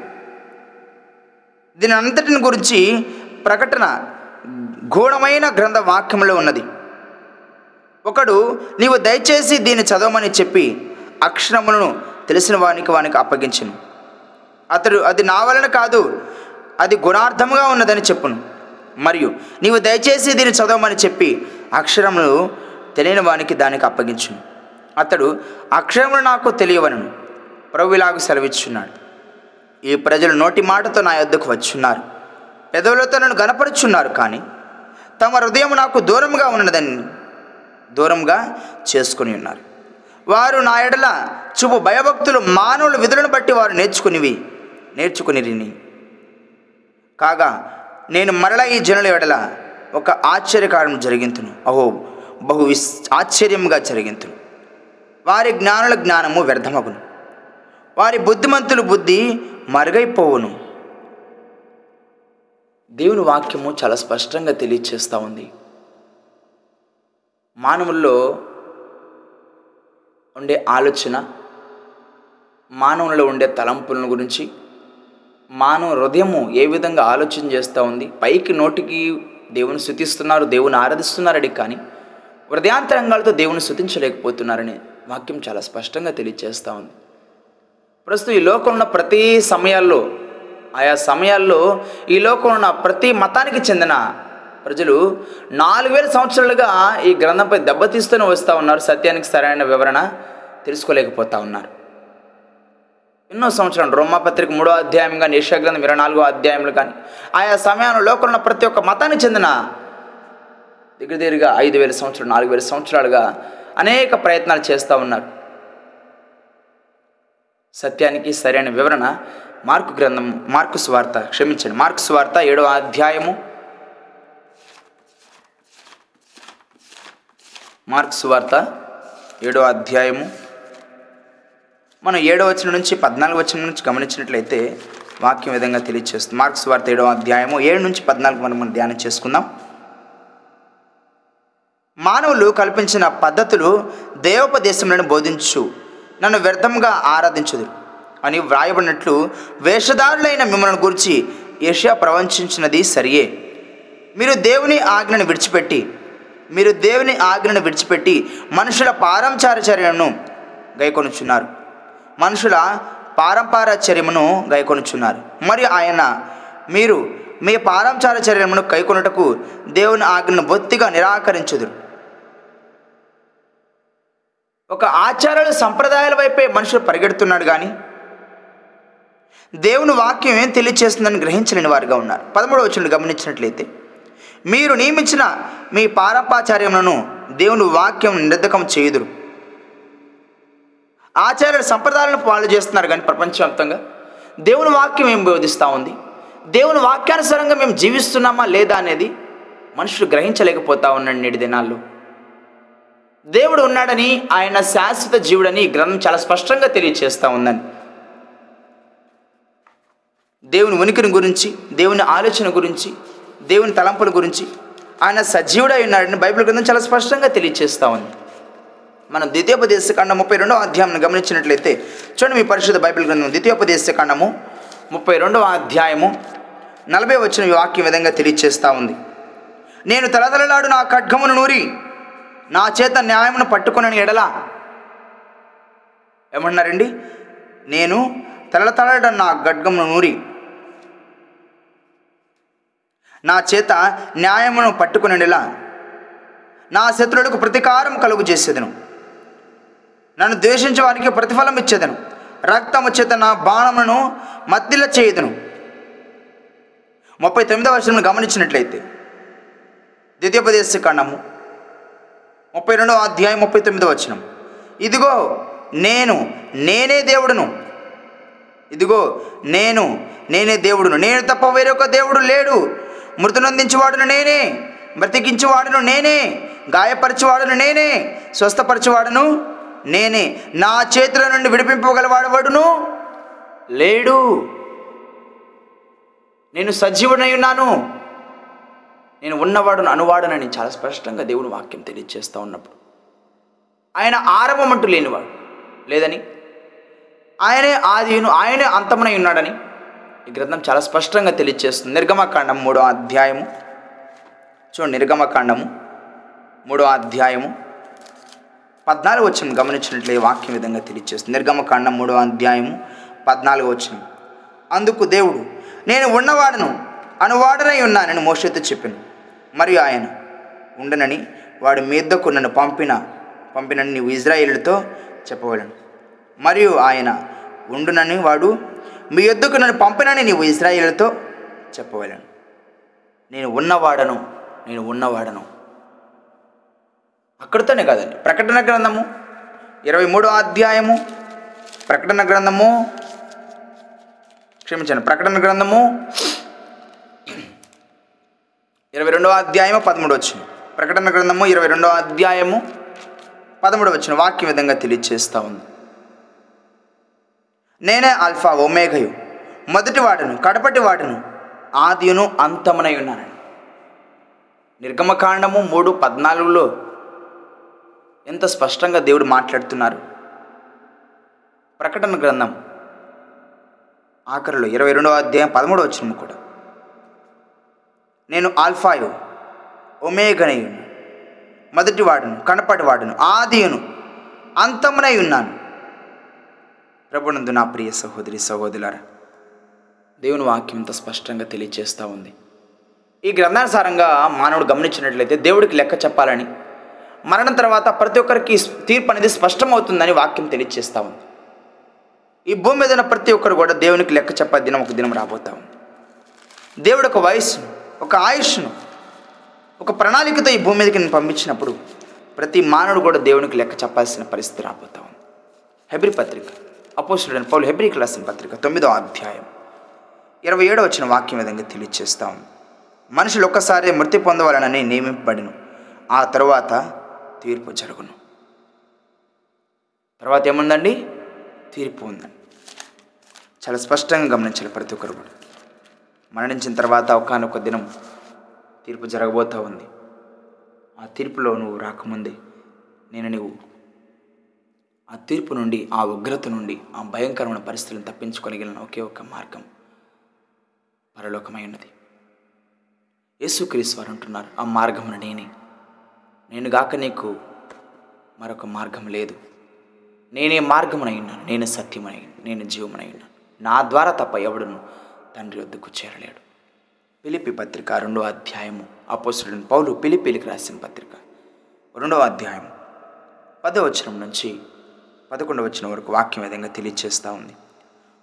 A: దీని అంతటిని గురించి ప్రకటన గూఢమైన గ్రంథ వాక్యంలో ఉన్నది. ఒకడు నీవు దయచేసి దీన్ని చదవమని చెప్పి అక్షరములను తెలిసిన వానికి వానికి అప్పగించను. అతడు అది నా వలన కాదు అది గుణార్థముగా ఉన్నదని చెప్పును. మరియు నీవు దయచేసి దీన్ని చదవమని చెప్పి అక్షరములు తెలియని వానికి దానికి అప్పగించును. అతడు అక్షరములు నాకు తెలియవనను. ప్రభులాగు సెలవిచ్చున్నాడు ఈ ప్రజలు నోటి మాటతో నా యొద్దకు వచ్చున్నారు. పెదవులతో నన్ను గనపరుచున్నారు కానీ తమ హృదయం నాకు దూరంగా ఉన్నదని దూరంగా చేసుకుని ఉన్నారు. వారు నా ఎడల చూపు భయభక్తులు మానవుల విధులను బట్టి వారు నేర్చుకునివి నేర్చుకునిరిని. కాగా నేను మరల ఈ జనుల ఎడల ఒక ఆశ్చర్యకారం జరిగింతును. అహో బహు విస్ ఆశ్చర్యంగా జరిగింతును. వారి జ్ఞానుల జ్ఞానము వ్యర్థమగును. వారి బుద్ధిమంతుల బుద్ధి మరుగైపోవును. దేవుని వాక్యము చాలా స్పష్టంగా తెలియచేస్తూ ఉంది. మానవుల్లో ఉండే ఆలోచన మానవులలో ఉండే తలంపులను గురించి మానవ హృదయము ఏ విధంగా ఆలోచన చేస్తూ ఉంది పైకి నోటికి దేవుని శుతిస్తున్నారు దేవుని ఆరాధిస్తున్నారని కానీ హృదయాంతరంగాలతో దేవుని శుతించలేకపోతున్నారని వాక్యం చాలా స్పష్టంగా తెలియజేస్తూ ఉంది. ప్రస్తుతం ఈ లోకంలో ప్రతి సమయాల్లో ఆయా సమయాల్లో ఈ లోకంలో ప్రతి మతానికి చెందిన ప్రజలు నాలుగు వేల సంవత్సరాలుగా ఈ గ్రంథంపై దెబ్బతీస్తూనే వస్తూ ఉన్నారు. సత్యానికి సరైన వివరణ తెలుసుకోలేకపోతా ఉన్నారు. ఎన్నో సంవత్సరాలు రోమాపత్రిక మూడో అధ్యాయం కానీ గ్రంథం ఇరవై నాలుగో అధ్యాయంలో కానీ ఆయా సమయంలో లోకంలో ప్రతి ఒక్క మతానికి చెందిన దగ్గర దగ్గరగా ఐదు వేల సంవత్సరాలు నాలుగు వేల సంవత్సరాలుగా అనేక ప్రయత్నాలు చేస్తూ ఉన్నారు. సత్యానికి సరైన వివరణ మార్కు గ్రంథం మార్కు స్వార్త క్షమించండి మార్కు స్వార్త ఏడవ అధ్యాయము మార్క్స్ వార్త ఏడో అధ్యాయము. మనం ఏడవ వచనం నుంచి పద్నాలుగు వచనం నుంచి గమనించినట్లయితే వాక్యం విధంగా తెలియజేస్తుంది మార్క్స్ వార్త ఏడవ అధ్యాయము ఏడు నుంచి పద్నాలుగు మనం మనం ధ్యానం చేసుకుందాం. మానవులు కల్పించిన పద్ధతులు దేవోపదేశములను బోధించు నన్ను వ్యర్థంగా ఆరాధించదు అని వ్రాయబడినట్లు వేషధారులైన మిమ్మల్ని గురించి ఏషియా ప్రవచించినది సరియే. మీరు దేవుని ఆజ్ఞను విడిచిపెట్టి మీరు దేవుని ఆజ్ఞను విడిచిపెట్టి మనుషుల పారంచారచర్యను గైకొనుచున్నారు. మనుషుల పారంపారచర్యమును గైకొనుచున్నారు. మరియు ఆయన మీరు మీ పారంచారచర్యమును కైకొనుటకు దేవుని ఆజ్ఞను బొత్తిగా నిరాకరించుదురు. ఒక ఆచారాలు సంప్రదాయాల వైపే మనుషులు పరిగెడుతున్నాడు కానీ దేవుని వాక్యం ఏం తెలియచేస్తుందని గ్రహించలేని వారుగా ఉన్నారు. పదమూడవ వచనం గమనించినట్లయితే మీరు నియమించిన మీ పారంపాచార్యములను దేవుని వాక్యం నిర్ధకం చేయుదురు. ఆచార్యుల సంప్రదాయాలను పాలు చేస్తున్నారు కానీ ప్రపంచవ్యాప్తంగా. దేవుని వాక్యం ఏం బోధిస్తూ ఉంది? దేవుని వాక్యానుసారంగా మేము జీవిస్తున్నామా లేదా అనేది మనుషులు గ్రహించలేకపోతా ఉన్నాడు నేటి దినాల్లో. దేవుడు ఉన్నాడని ఆయన శాశ్వత జీవుడని గ్రంథం చాలా స్పష్టంగా తెలియచేస్తూ ఉందని. దేవుని ఉనికిని గురించి దేవుని ఆలోచన గురించి దేవుని తలంపుల గురించి ఆయన సజీవుడై ఉన్నాడని బైబిల్ గ్రంథం చాలా స్పష్టంగా తెలియచేస్తూ ఉంది. మనం ద్వితీయోపదేశ కాండం ముప్పై రెండవ అధ్యాయం గమనించినట్లయితే చూడండి మీ పరిశుద్ధ బైబిల్ గ్రంథం ద్వితీయోపదేశ కాండము ముప్పై రెండవ అధ్యాయము నలభై వచ్చిన ఈ వాక్యం విధంగా తెలియచేస్తూ ఉంది. నేను తలదలలాడు నా ఖడ్గమును నూరి నా చేత న్యాయమును పట్టుకునని ఎడలా. ఏమన్నారండి నేను తలతలడ నా ఖడ్గమును నూరి నా చేత న్యాయమును పట్టుకునేలా నా శత్రువులకు ప్రతీకారం కలుగు చేసేదను నన్ను ద్వేషించే వారికి ప్రతిఫలం ఇచ్చేదను. రక్తము చేత నా బాణమును మత్తిల చేయదును. ముప్పై తొమ్మిదవ వర్షం గమనించినట్లయితే ద్వితీయోపదేశ కాండము ముప్పై రెండవ అధ్యాయం ముప్పై తొమ్మిదవ వచనం. ఇదిగో నేను నేనే దేవుడును. ఇదిగో నేను నేనే దేవుడును. నేను తప్ప వేరొక దేవుడు లేడు. మృతునందించేవాడును నేనే బ్రతికించేవాడును నేనే గాయపరిచేవాడును నేనే స్వస్థపరిచేవాడును నేనే. నా చేతుల నుండి విడిపింపగలవాడవాడును లేడు. నేను సజీవుడై ఉన్నాను. నేను ఉన్నవాడును అనువాడనని చాలా స్పష్టంగా దేవుని వాక్యం తెలియజేస్తూ ఉన్నప్పుడు. ఆయన ఆరంభం అంటూ లేనివాడు లేదని ఆయనే ఆదియును ఆయనే అంతమునై ఉన్నాడని ఈ గ్రంథం చాలా స్పష్టంగా తెలియజేస్తుంది నిర్గమకాండం మూడో అధ్యాయము. చూడండి నిర్గమకాండము మూడో అధ్యాయము. పద్నాలుగు వచ్చిన గమనించినట్లే వాక్యం విధంగా తెలియజేస్తుంది నిర్గమకాండం మూడో అధ్యాయము పద్నాలుగు వచ్చిన అందుకు దేవుడు నేను ఉన్నవాడను అనువాడనై ఉన్నానని మోషతో చెప్పాను. మరియు ఆయన ఉండనని వాడు మీద్దకు నన్ను పంపిన పంపినని నీవు ఇజ్రాయిల్తో చెప్పవలను. మరియు ఆయన ఉండునని వాడు మీ ఎద్దుకు నన్ను పంపినని నీవు ఇజ్రాయేలుతో చెప్పవలను. నేను ఉన్నవాడను నేను ఉన్నవాడను. అక్కడితోనే కాదండి ప్రకటన గ్రంథము ఇరవై మూడో అధ్యాయము ప్రకటన గ్రంథము క్షమించండి ప్రకటన గ్రంథము ఇరవై రెండవ అధ్యాయము పదమూడు వచ్చింది ప్రకటన గ్రంథము ఇరవై రెండవ అధ్యాయము పదమూడు వచ్చిన వాక్య విధంగా తెలియజేస్తూ ఉంది. నేనే ఆల్ఫా ఒమేఘయు. మొదటి వాడును కడపటి వాడును ఆదియును అంతమునై ఉన్నానని నిర్గమకాండము మూడు పద్నాలుగులో ఎంత స్పష్టంగా దేవుడు మాట్లాడుతున్నారు. ప్రకటన గ్రంథం ఆఖరిలో ఇరవై రెండవ అధ్యాయం పదమూడవ వచ్చిన కూడా. నేను ఆల్ఫాయు ఒమేగనయును మొదటి వాడును కనపటి వాడును ఆదియును అంతమునై ఉన్నాను. ప్రభునందు నా ప్రియ సహోదరి సహోదరులారా దేవుని వాక్యం ఇంత స్పష్టంగా తెలియజేస్తూ ఉంది. ఈ గ్రంథానుసారంగా మానవుడు గమనించినట్లయితే దేవుడికి లెక్క చెప్పాలని మరణం తర్వాత ప్రతి ఒక్కరికి తీర్పు అనేది స్పష్టమవుతుందని వాక్యం తెలియజేస్తూ ఉంది. ఈ భూమి మీద ఉన్న ప్రతి ఒక్కరు కూడా దేవునికి లెక్క చెప్పే దినం ఒక దినం రాబోతా ఉంది. దేవుడు ఒక వయస్సును ఒక ఆయుష్ను ఒక ప్రణాళికతో ఈ భూమి మీదకి నేను పంపించినప్పుడు ప్రతి మానవుడు కూడా దేవునికి లెక్క చెప్పాల్సిన పరిస్థితి రాబోతా ఉంది. హెబ్రి పత్రిక అపోసుడైన పౌలు హెబ్రికి రాసిన పత్రిక తొమ్మిదో అధ్యాయం. ఇరవై ఏడో వచ్చిన వాక్యం విధంగా తెలియచేస్తాం. మనుషులు ఒక్కసారి మృతి పొందవాలనని నియమింపబడిను. ఆ తరువాత తీర్పు జరుగును. తర్వాత ఏముందండి? తీర్పు ఉందండి. చాలా స్పష్టంగా గమనించాలి ప్రతి ఒక్కరు కూడా. మరణించిన తర్వాత ఒకనొక దినం తీర్పు జరగబోతూ ఉంది. ఆ తీర్పులో నువ్వు రాకముందే నేను నువ్వు ఆ తీర్పు నుండి ఆ ఉగ్రత నుండి ఆ భయంకరమైన పరిస్థితులను తప్పించుకోగలిగిన ఒకే ఒక మార్గం పరలోకమై ఉన్నది. యేసుక్రీస్ వారు అంటున్నారు ఆ మార్గమున నేనే. నేను గాక నీకు మరొక మార్గం లేదు. నేనే మార్గమునై ఉన్నాను. నేను సత్యమునై నేను జీవమునై ఉన్నాను. నా ద్వారా తప్ప ఎవడును తండ్రి వద్దకు చేరలేడు. పిలిపి పత్రిక రెండో అధ్యాయము అపోసుడిని పౌలు పిలిపిలికి రాసిన పత్రిక రెండవ అధ్యాయం పదవచనం నుంచి పదకొండు వచ్చిన వరకు వాక్యం విధంగా తెలియచేస్తూ ఉంది.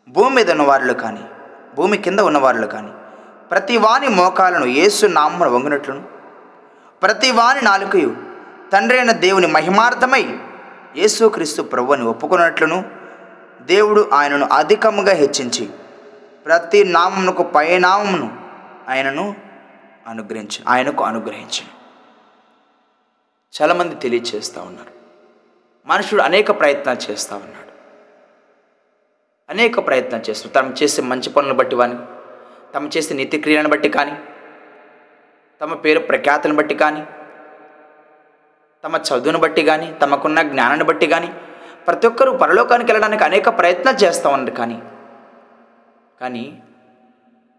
A: భూమి మీద ఉన్నవారిలో కానీ భూమి కింద ఉన్నవారిలో కానీ ప్రతి వాని మోకాలను యేసు నామ్మను వంగినట్లును. ప్రతి వాని నాలుకయు తండ్రి అయిన దేవుని మహిమార్థమై యేసుక్రీస్తు ప్రభువుని ఒప్పుకున్నట్లును దేవుడు ఆయనను అధికముగా హెచ్చించి ప్రతి నామమునకు పైనామమును ఆయనను అనుగ్రహించి ఆయనకు అనుగ్రహించను చాలామంది తెలియచేస్తూ ఉన్నారు. మనుషుడు అనేక ప్రయత్నాలు చేస్తూ ఉన్నాడు. అనేక ప్రయత్నాలు చేస్తాడు తమ చేసే మంచి పనులు బట్టి కానీ తమ చేసే నిత్యక్రియలను బట్టి కానీ తమ పేరు ప్రఖ్యాతను బట్టి కానీ తమ చదువును బట్టి కానీ తమకున్న జ్ఞానాన్ని బట్టి కానీ ప్రతి ఒక్కరూ పరలోకానికి వెళ్ళడానికి అనేక ప్రయత్నాలు చేస్తూ ఉన్నారు కానీ కానీ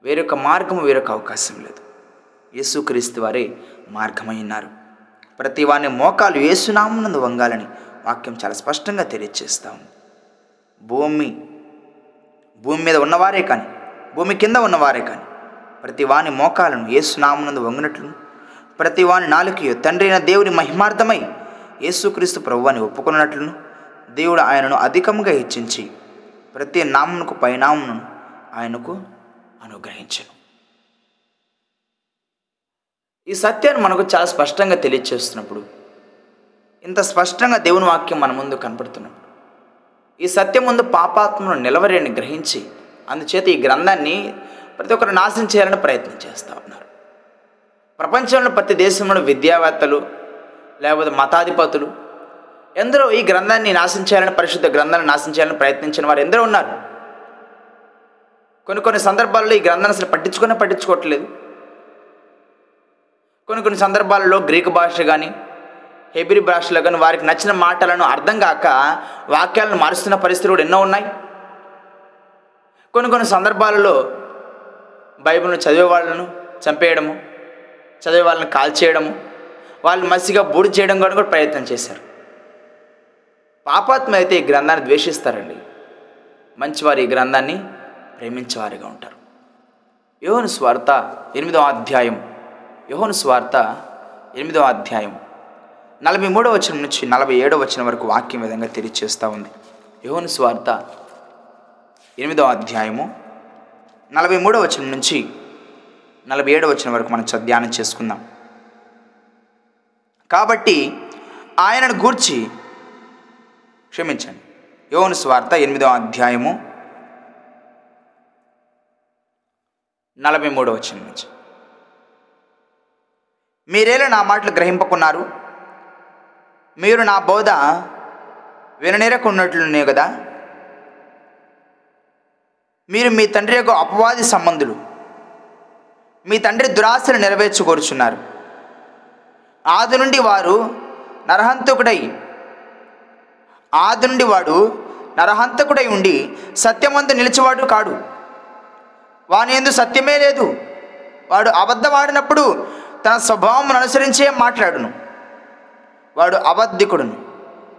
A: వేరొక మార్గం వేరొక అవకాశం లేదు. యేసుక్రీస్తు వారే మార్గమై ఉన్నారు. ప్రతి వాని మోకాలు యేసునామనందు వంగాలని వాక్యం చాలా స్పష్టంగా తెలియజేస్తాం ఉంది భూమి భూమి మీద ఉన్నవారే కానీ భూమి కింద ఉన్నవారే కానీ ప్రతి వాని మోకాలను ఏసునామునందు వంగినట్లు ప్రతి వాని నాలుకయు తండ్రి అయిన దేవుని మహిమార్థమై యేసుక్రీస్తు ప్రభువాని ఒప్పుకున్నట్లును దేవుడు ఆయనను అధికంగా హెచ్చించి ప్రతి నామునకు పైనామును ఆయనకు అనుగ్రహించను. ఈ సత్యాన్ని మనకు చాలా స్పష్టంగా తెలియచేస్తున్నప్పుడు ఇంత స్పష్టంగా దేవుని వాక్యం మన ముందు కనపడుతున్నప్పుడు. ఈ సత్యం ముందు పాపాత్మను నిలవరేని గ్రహించి అందుచేత ఈ గ్రంథాన్ని ప్రతి ఒక్కరు నాశనం చేయాలని ప్రయత్నం చేస్తూ ఉన్నారు. ప్రపంచంలో ప్రతి దేశంలో విద్యావేత్తలు లేకపోతే మతాధిపతులు ఎందరో ఈ గ్రంథాన్ని నాశనం చేయాలని పరిశుద్ధ గ్రంథాన్ని నాశనం చేయాలని ప్రయత్నించిన వారు ఎందరో ఉన్నారు. కొన్ని కొన్ని సందర్భాల్లో ఈ గ్రంథాన్ని అసలు పట్టించుకునే పట్టించుకోవట్లేదు. కొన్ని కొన్ని సందర్భాల్లో గ్రీకు భాష కానీ హెబ్రి భాషలో కానీ వారికి నచ్చిన మాటలను అర్థం కాక వాక్యాలను మారుస్తున్న పరిస్థితులు కూడా ఎన్నో ఉన్నాయి. కొన్ని కొన్ని సందర్భాలలో బైబిల్ను చదివే వాళ్ళను చంపేయడము చదివే వాళ్ళని కాల్చేయడము వాళ్ళు మసిగా బూడి చేయడం కూడా కూడా ప్రయత్నం చేశారు. పాపాత్మ అయితే ఈ గ్రంథాన్ని ద్వేషిస్తారండి. మంచివారు ఈ గ్రంథాన్ని ప్రేమించేవారిగా ఉంటారు. యోహను స్వార్త ఎనిమిదవ అధ్యాయం యోహను స్వార్త ఎనిమిదవ అధ్యాయం. నలభై మూడో వచనం నుంచి నలభై ఏడవ వచనం వరకు వాక్యం విధంగా తెలియచేస్తూ ఉంది. యోని స్వార్థ ఎనిమిదో అధ్యాయము నలభై మూడో వచనం నుంచి నలభై ఏడో వచనం వరకు మనం ధ్యానం చేసుకుందాం. కాబట్టి ఆయనను గూర్చి క్షమించండి. యోని స్వార్థ ఎనిమిదో అధ్యాయము నలభై మూడో వచనం నుంచి. మీరేలా నా మాటలు గ్రహింపకున్నారు? మీరు నా బోధ విననేరకున్నట్లునే కదా? మీరు మీ తండ్రి యొక్క అపవాది సంబంధులు. మీ తండ్రి దురాశను నెరవేర్చుకోరుచున్నారు. ఆది నుండి వారు నరహంతకుడై ఆది నుండి వాడు నరహంతకుడై ఉండి సత్యమందు నిలిచివాడు కాడు. వాని ఎందు సత్యమే లేదు. వాడు అబద్ధమాడినప్పుడు తన స్వభావం అనుసరించే మాట్లాడును. వాడు అబద్ధికుడును.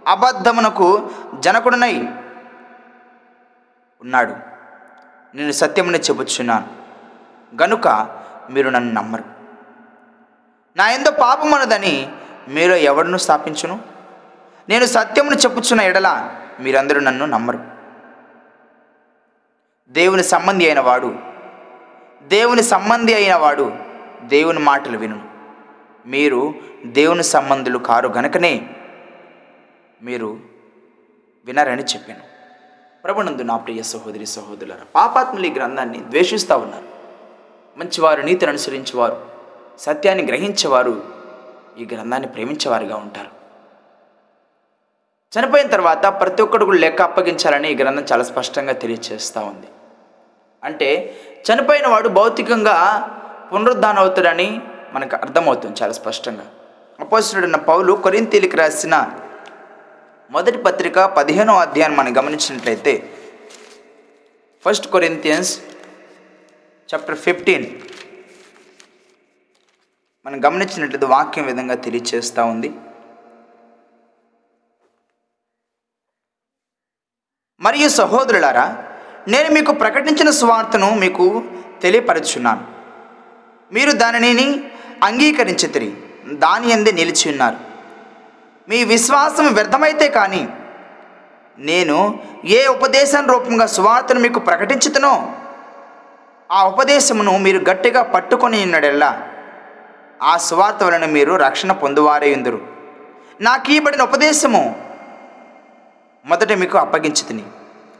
A: అబద్ధమునకు జనకుడునై ఉన్నాడు. నేను సత్యముని చెబుచున్నాను. గనుక మీరు నన్ను నమ్మరు. నా ఎందు పాపమనదని మీరు ఎవడును స్థాపించును? నేను సత్యమును చెప్పుచున్న ఎడల మీరందరూ నన్ను నమ్మరు. దేవుని సంబంధి అయిన వాడు దేవుని సంబంధి అయిన వాడు దేవుని మాటలు విను మీరు దేవుని సంబంధులు కారు గనుకనే మీరు వినరని చెప్పాను. ప్రభునందు నా ప్రియ సహోదరి సహోదరుల పాపాత్ములు ఈ గ్రంథాన్ని ద్వేషిస్తూ ఉన్నారు. మంచివారు నీతిని అనుసరించేవారు సత్యాన్ని గ్రహించేవారు ఈ గ్రంథాన్ని ప్రేమించేవారుగా ఉంటారు. చనిపోయిన తర్వాత ప్రతి ఒక్కడు కూడా లెక్క అప్పగించాలని ఈ గ్రంథం చాలా స్పష్టంగా తెలియచేస్తూ ఉంది. అంటే చనిపోయిన వాడు భౌతికంగా పునరుద్ధానం అవుతాడని మనకు అర్థమవుతుంది చాలా స్పష్టంగా. అపోజిటుడన్న పౌలు కొరింతీలికి రాసిన మొదటి పత్రిక పదిహేనో అధ్యాయం మనం గమనించినట్లయితే ఫస్ట్ కొరింతియన్స్ చాప్టర్ ఫిఫ్టీన్ మనం గమనించినట్లయితే వాక్యం విధంగా తెలియచేస్తూ ఉంది. మరియు సహోదరులారా నేను మీకు ప్రకటించిన స్వార్థను మీకు తెలియపరచున్నాను. మీరు దానిని అంగీకరించితిరి. దాని ఎందే నిలిచి ఉన్నారు. మీ విశ్వాసం వ్యర్థమైతే కానీ నేను ఏ ఉపదేశం రూపంగా సువార్తను మీకు ప్రకటించుతునో ఆ ఉపదేశమును మీరు గట్టిగా పట్టుకొని ఉన్నడెల్లా ఆ సువార్త వలన మీరు రక్షణ పొందువారే ఉందరు. నాకు ఇవ్వబడిన ఉపదేశము మొదట మీకు అప్పగించుతుని.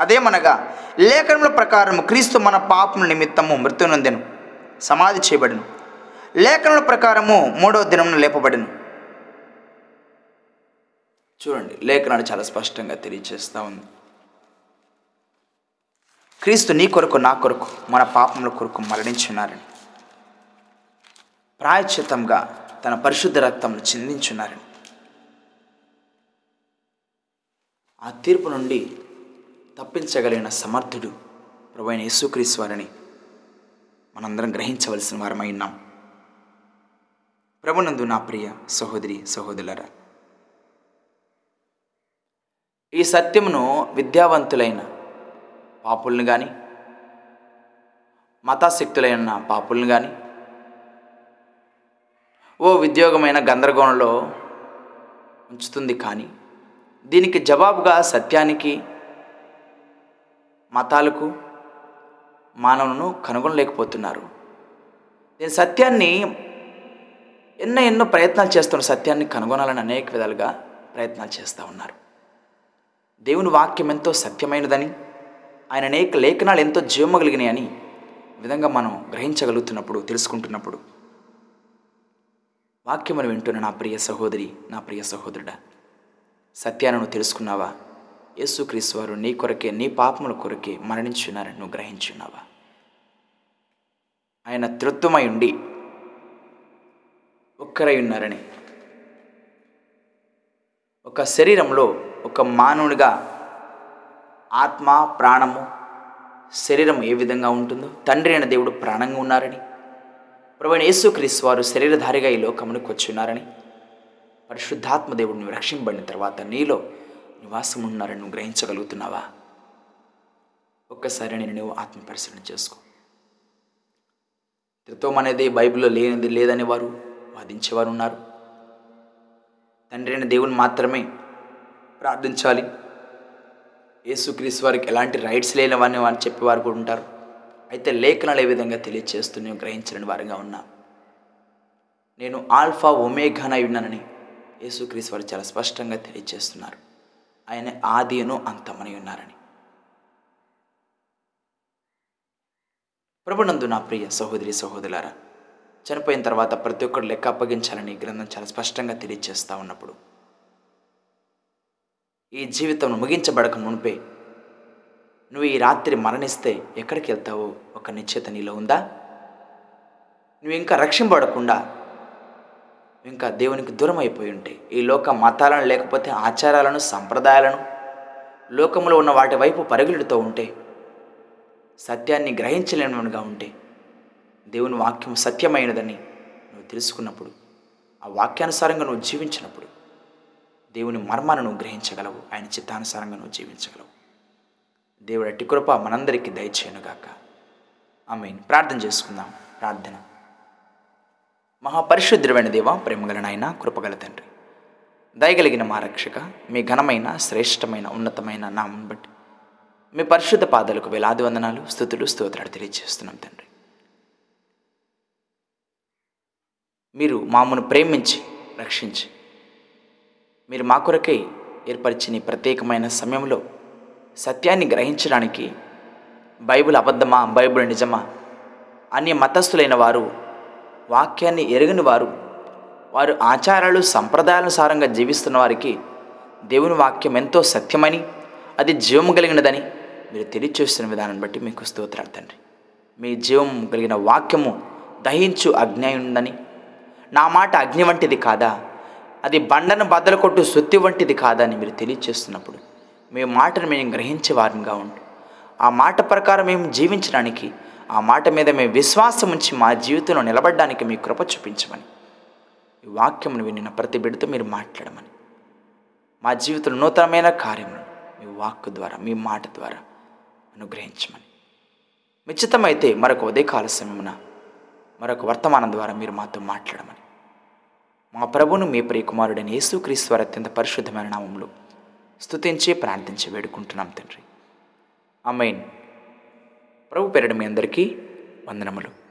A: అదేమనగా లేఖనముల ప్రకారం క్రీస్తు మన పాపం నిమిత్తము మృత్యునందెను. సమాధి చేయబడిను. లేఖనుల ప్రకారము మూడవ దినమున లేపబడిను. చూడండి లేఖనాలు చాలా స్పష్టంగా తెలియజేస్తూ ఉంది. క్రీస్తు నీ కొరకు నా కొరకు మన పాపముల కొరకు మరణించున్నారని ప్రాయచితంగా తన పరిశుద్ధ రక్తంను చిందించున్నారని ఆ తీర్పు నుండి తప్పించగలిగిన సమర్థుడు ప్రభు అయిన యేసుక్రీస్తు వారిని మనందరం గ్రహించవలసిన వారమై ఉన్నాం. ప్రభునందు నా ప్రియ సహోదరి సహోదరులరా. ఈ సత్యమును విద్యావంతులైన పాపుల్ని కానీ మతాశక్తులైన పాపుల్ని కానీ ఓ ఉద్యోగమైన గందరగోళంలో ఉంచుతుంది కానీ దీనికి జవాబుగా సత్యానికి మతాలకు మానవులను కనుగొనలేకపోతున్నారు. దీని సత్యాన్ని ఎన్నో ఎన్నో ప్రయత్నాలు చేస్తున్న సత్యాన్ని కనుగొనాలని అనేక విధాలుగా ప్రయత్నాలు చేస్తూ ఉన్నారు. దేవుని వాక్యం ఎంతో సత్యమైనదని ఆయన అనేక లేఖనాలు ఎంతో జీవమగలిగినాయని విధంగా మనం గ్రహించగలుగుతున్నప్పుడు తెలుసుకుంటున్నప్పుడు. వాక్యమును వింటున్న నా ప్రియ సహోదరి నా ప్రియ సహోదరుడా సత్యాన్ని నువ్వు తెలుసుకున్నావా? యేసుక్రీస్తు వారు నీ కొరకే నీ పాపముల కొరకే మరణించున్నారని నువ్వు గ్రహించున్నావా? ఆయన తృత్వమై ఉండి ఒక్కరై ఉన్నారని. ఒక శరీరంలో ఒక మానవునిగా ఆత్మ ప్రాణము శరీరం ఏ విధంగా ఉంటుందో తండ్రి అయిన దేవుడు ప్రాణంగా ఉన్నారని ప్రభుణ యేసుక్రీస్తు వారు శరీరధారిగా ఈ లోకమునికి వచ్చి ఉన్నారని పరిశుద్ధాత్మ దేవుడిని రక్షింపబడిన తర్వాత నీలో నివాసం ఉన్నారని నువ్వు గ్రహించగలుగుతున్నావా? ఒక్కసారి నేను నువ్వు ఆత్మ పరిశీలన చేసుకో. త్రిత్వం అనేది బైబిల్లో లేనిది లేదని వారు వాదించేవారు ఉన్నారు తండ్రి అయిన దేవుని మాత్రమే ప్రార్థించాలి. యేసుక్రీస్తు వారికి ఎలాంటి రైట్స్ లేనివని వారిని చెప్పేవారు కూడా ఉంటారు. అయితే లేఖనాలు ఏ విధంగా తెలియచేస్తూ నేను గ్రహించలేని వారిగా ఉన్నా. నేను ఆల్ఫా ఒమేఘానై ఉన్నానని యేసుక్రీస్తు వారు చాలా స్పష్టంగా తెలియజేస్తున్నారు ఆయన ఆదిను అంతమని ఉన్నారని. ప్రభునందు నా ప్రియ సహోదరి సహోదరులారా చనిపోయిన తర్వాత ప్రతి ఒక్కరు లెక్క అప్పగించాలని గ్రంథం చాలా స్పష్టంగా తెలియజేస్తూ ఉన్నప్పుడు. ఈ జీవితం ముగించబడక మునిపే నువ్వు ఈ రాత్రి మరణిస్తే ఎక్కడికి వెళ్తావో? ఒక నిశ్చిత నీలో ఉందా? నువ్వు ఇంకా రక్షింపబడకుండా ఇంకా దేవునికి దూరం అయిపోయి ఉంటే ఈ లోక మతాలను లేకపోతే ఆచారాలను సంప్రదాయాలను లోకంలో ఉన్న వాటి వైపు పరుగులుడుతూ ఉంటే సత్యాన్ని గ్రహించలేనివనుగా ఉంటే దేవుని వాక్యం సత్యమైనదని నువ్వు తెలుసుకున్నప్పుడు ఆ వాక్యానుసారంగా నువ్వు జీవించినప్పుడు దేవుని మర్మాన్ని నువ్వు గ్రహించగలవు. ఆయన చిత్తానుసారంగా నువ్వు జీవించగలవు. దేవుడు అట్టి కృప మనందరికీ దయచేయనుగాక. ఆమె ప్రార్థన చేసుకుందాం. ప్రార్థన. మహాపరిశుద్ధమైన దేవ ప్రేమగల నాయన కృపగల తండ్రి. దయగలిగిన మా రక్షక మీ ఘనమైన శ్రేష్టమైన ఉన్నతమైన నామం బట్టి మీ పరిశుద్ధ పాదాలకు వేలాది వందనాలు స్థుతులు స్తోత్రాలు తెలియజేస్తున్నాం తండ్రి. మీరు మామను ప్రేమించి రక్షించి. మీరు మా కొరకై ఏర్పరిచిన ప్రత్యేకమైన సమయంలో సత్యాన్ని గ్రహించడానికి బైబిల్ అబద్ధమా బైబిల్ నిజమా అన్ని మతస్థులైన వారు వాక్యాన్ని ఎరగని వారు వారు ఆచారాలు సంప్రదాయానుసారంగా జీవిస్తున్న వారికి దేవుని వాక్యం ఎంతో సత్యమని అది జీవము కలిగినదని మీరు తెలియచేస్తున్న విధానం బట్టి మీకు స్తోత్రాలు తండ్రి. మీ జీవం కలిగిన వాక్యము దహించు అజ్ఞాయుందని నా మాట అగ్ని వంటిది కాదా? అది బండను బద్దలు కొట్టు సుత్తి వంటిది కాదా అని మీరు తెలియచేస్తున్నప్పుడు మీ మాటను మేము గ్రహించే వారంగా ఉండు. ఆ మాట ప్రకారం మేము జీవించడానికి ఆ మాట మీద మేము విశ్వాసం ఉంచి మా జీవితంలో నిలబడడానికి మీ కృప చూపించమని. ఈ వాక్యమును వినిన ప్రతి బిడ్డతో మీరు మాట్లాడమని. మా జీవితంలో నూతనమైన కార్యములను మీ వాక్ ద్వారా మీ మాట ద్వారా అనుగ్రహించమని. నిశ్చితమైతే మరొక ఉదయకాల సమయమున మరొక వర్తమానం ద్వారా మీరు మాతో మాట్లాడమని. మా ప్రభును మీ ప్రియకుమారుడైన యేసుక్రీస్తు వారి అత్యంత పరిశుద్ధమైన నామంలో స్తుతించి ప్రార్థించి వేడుకుంటున్నాం తండ్రి. అమైన్ ప్రభు పేరడు మీ అందరికీ వందనములు.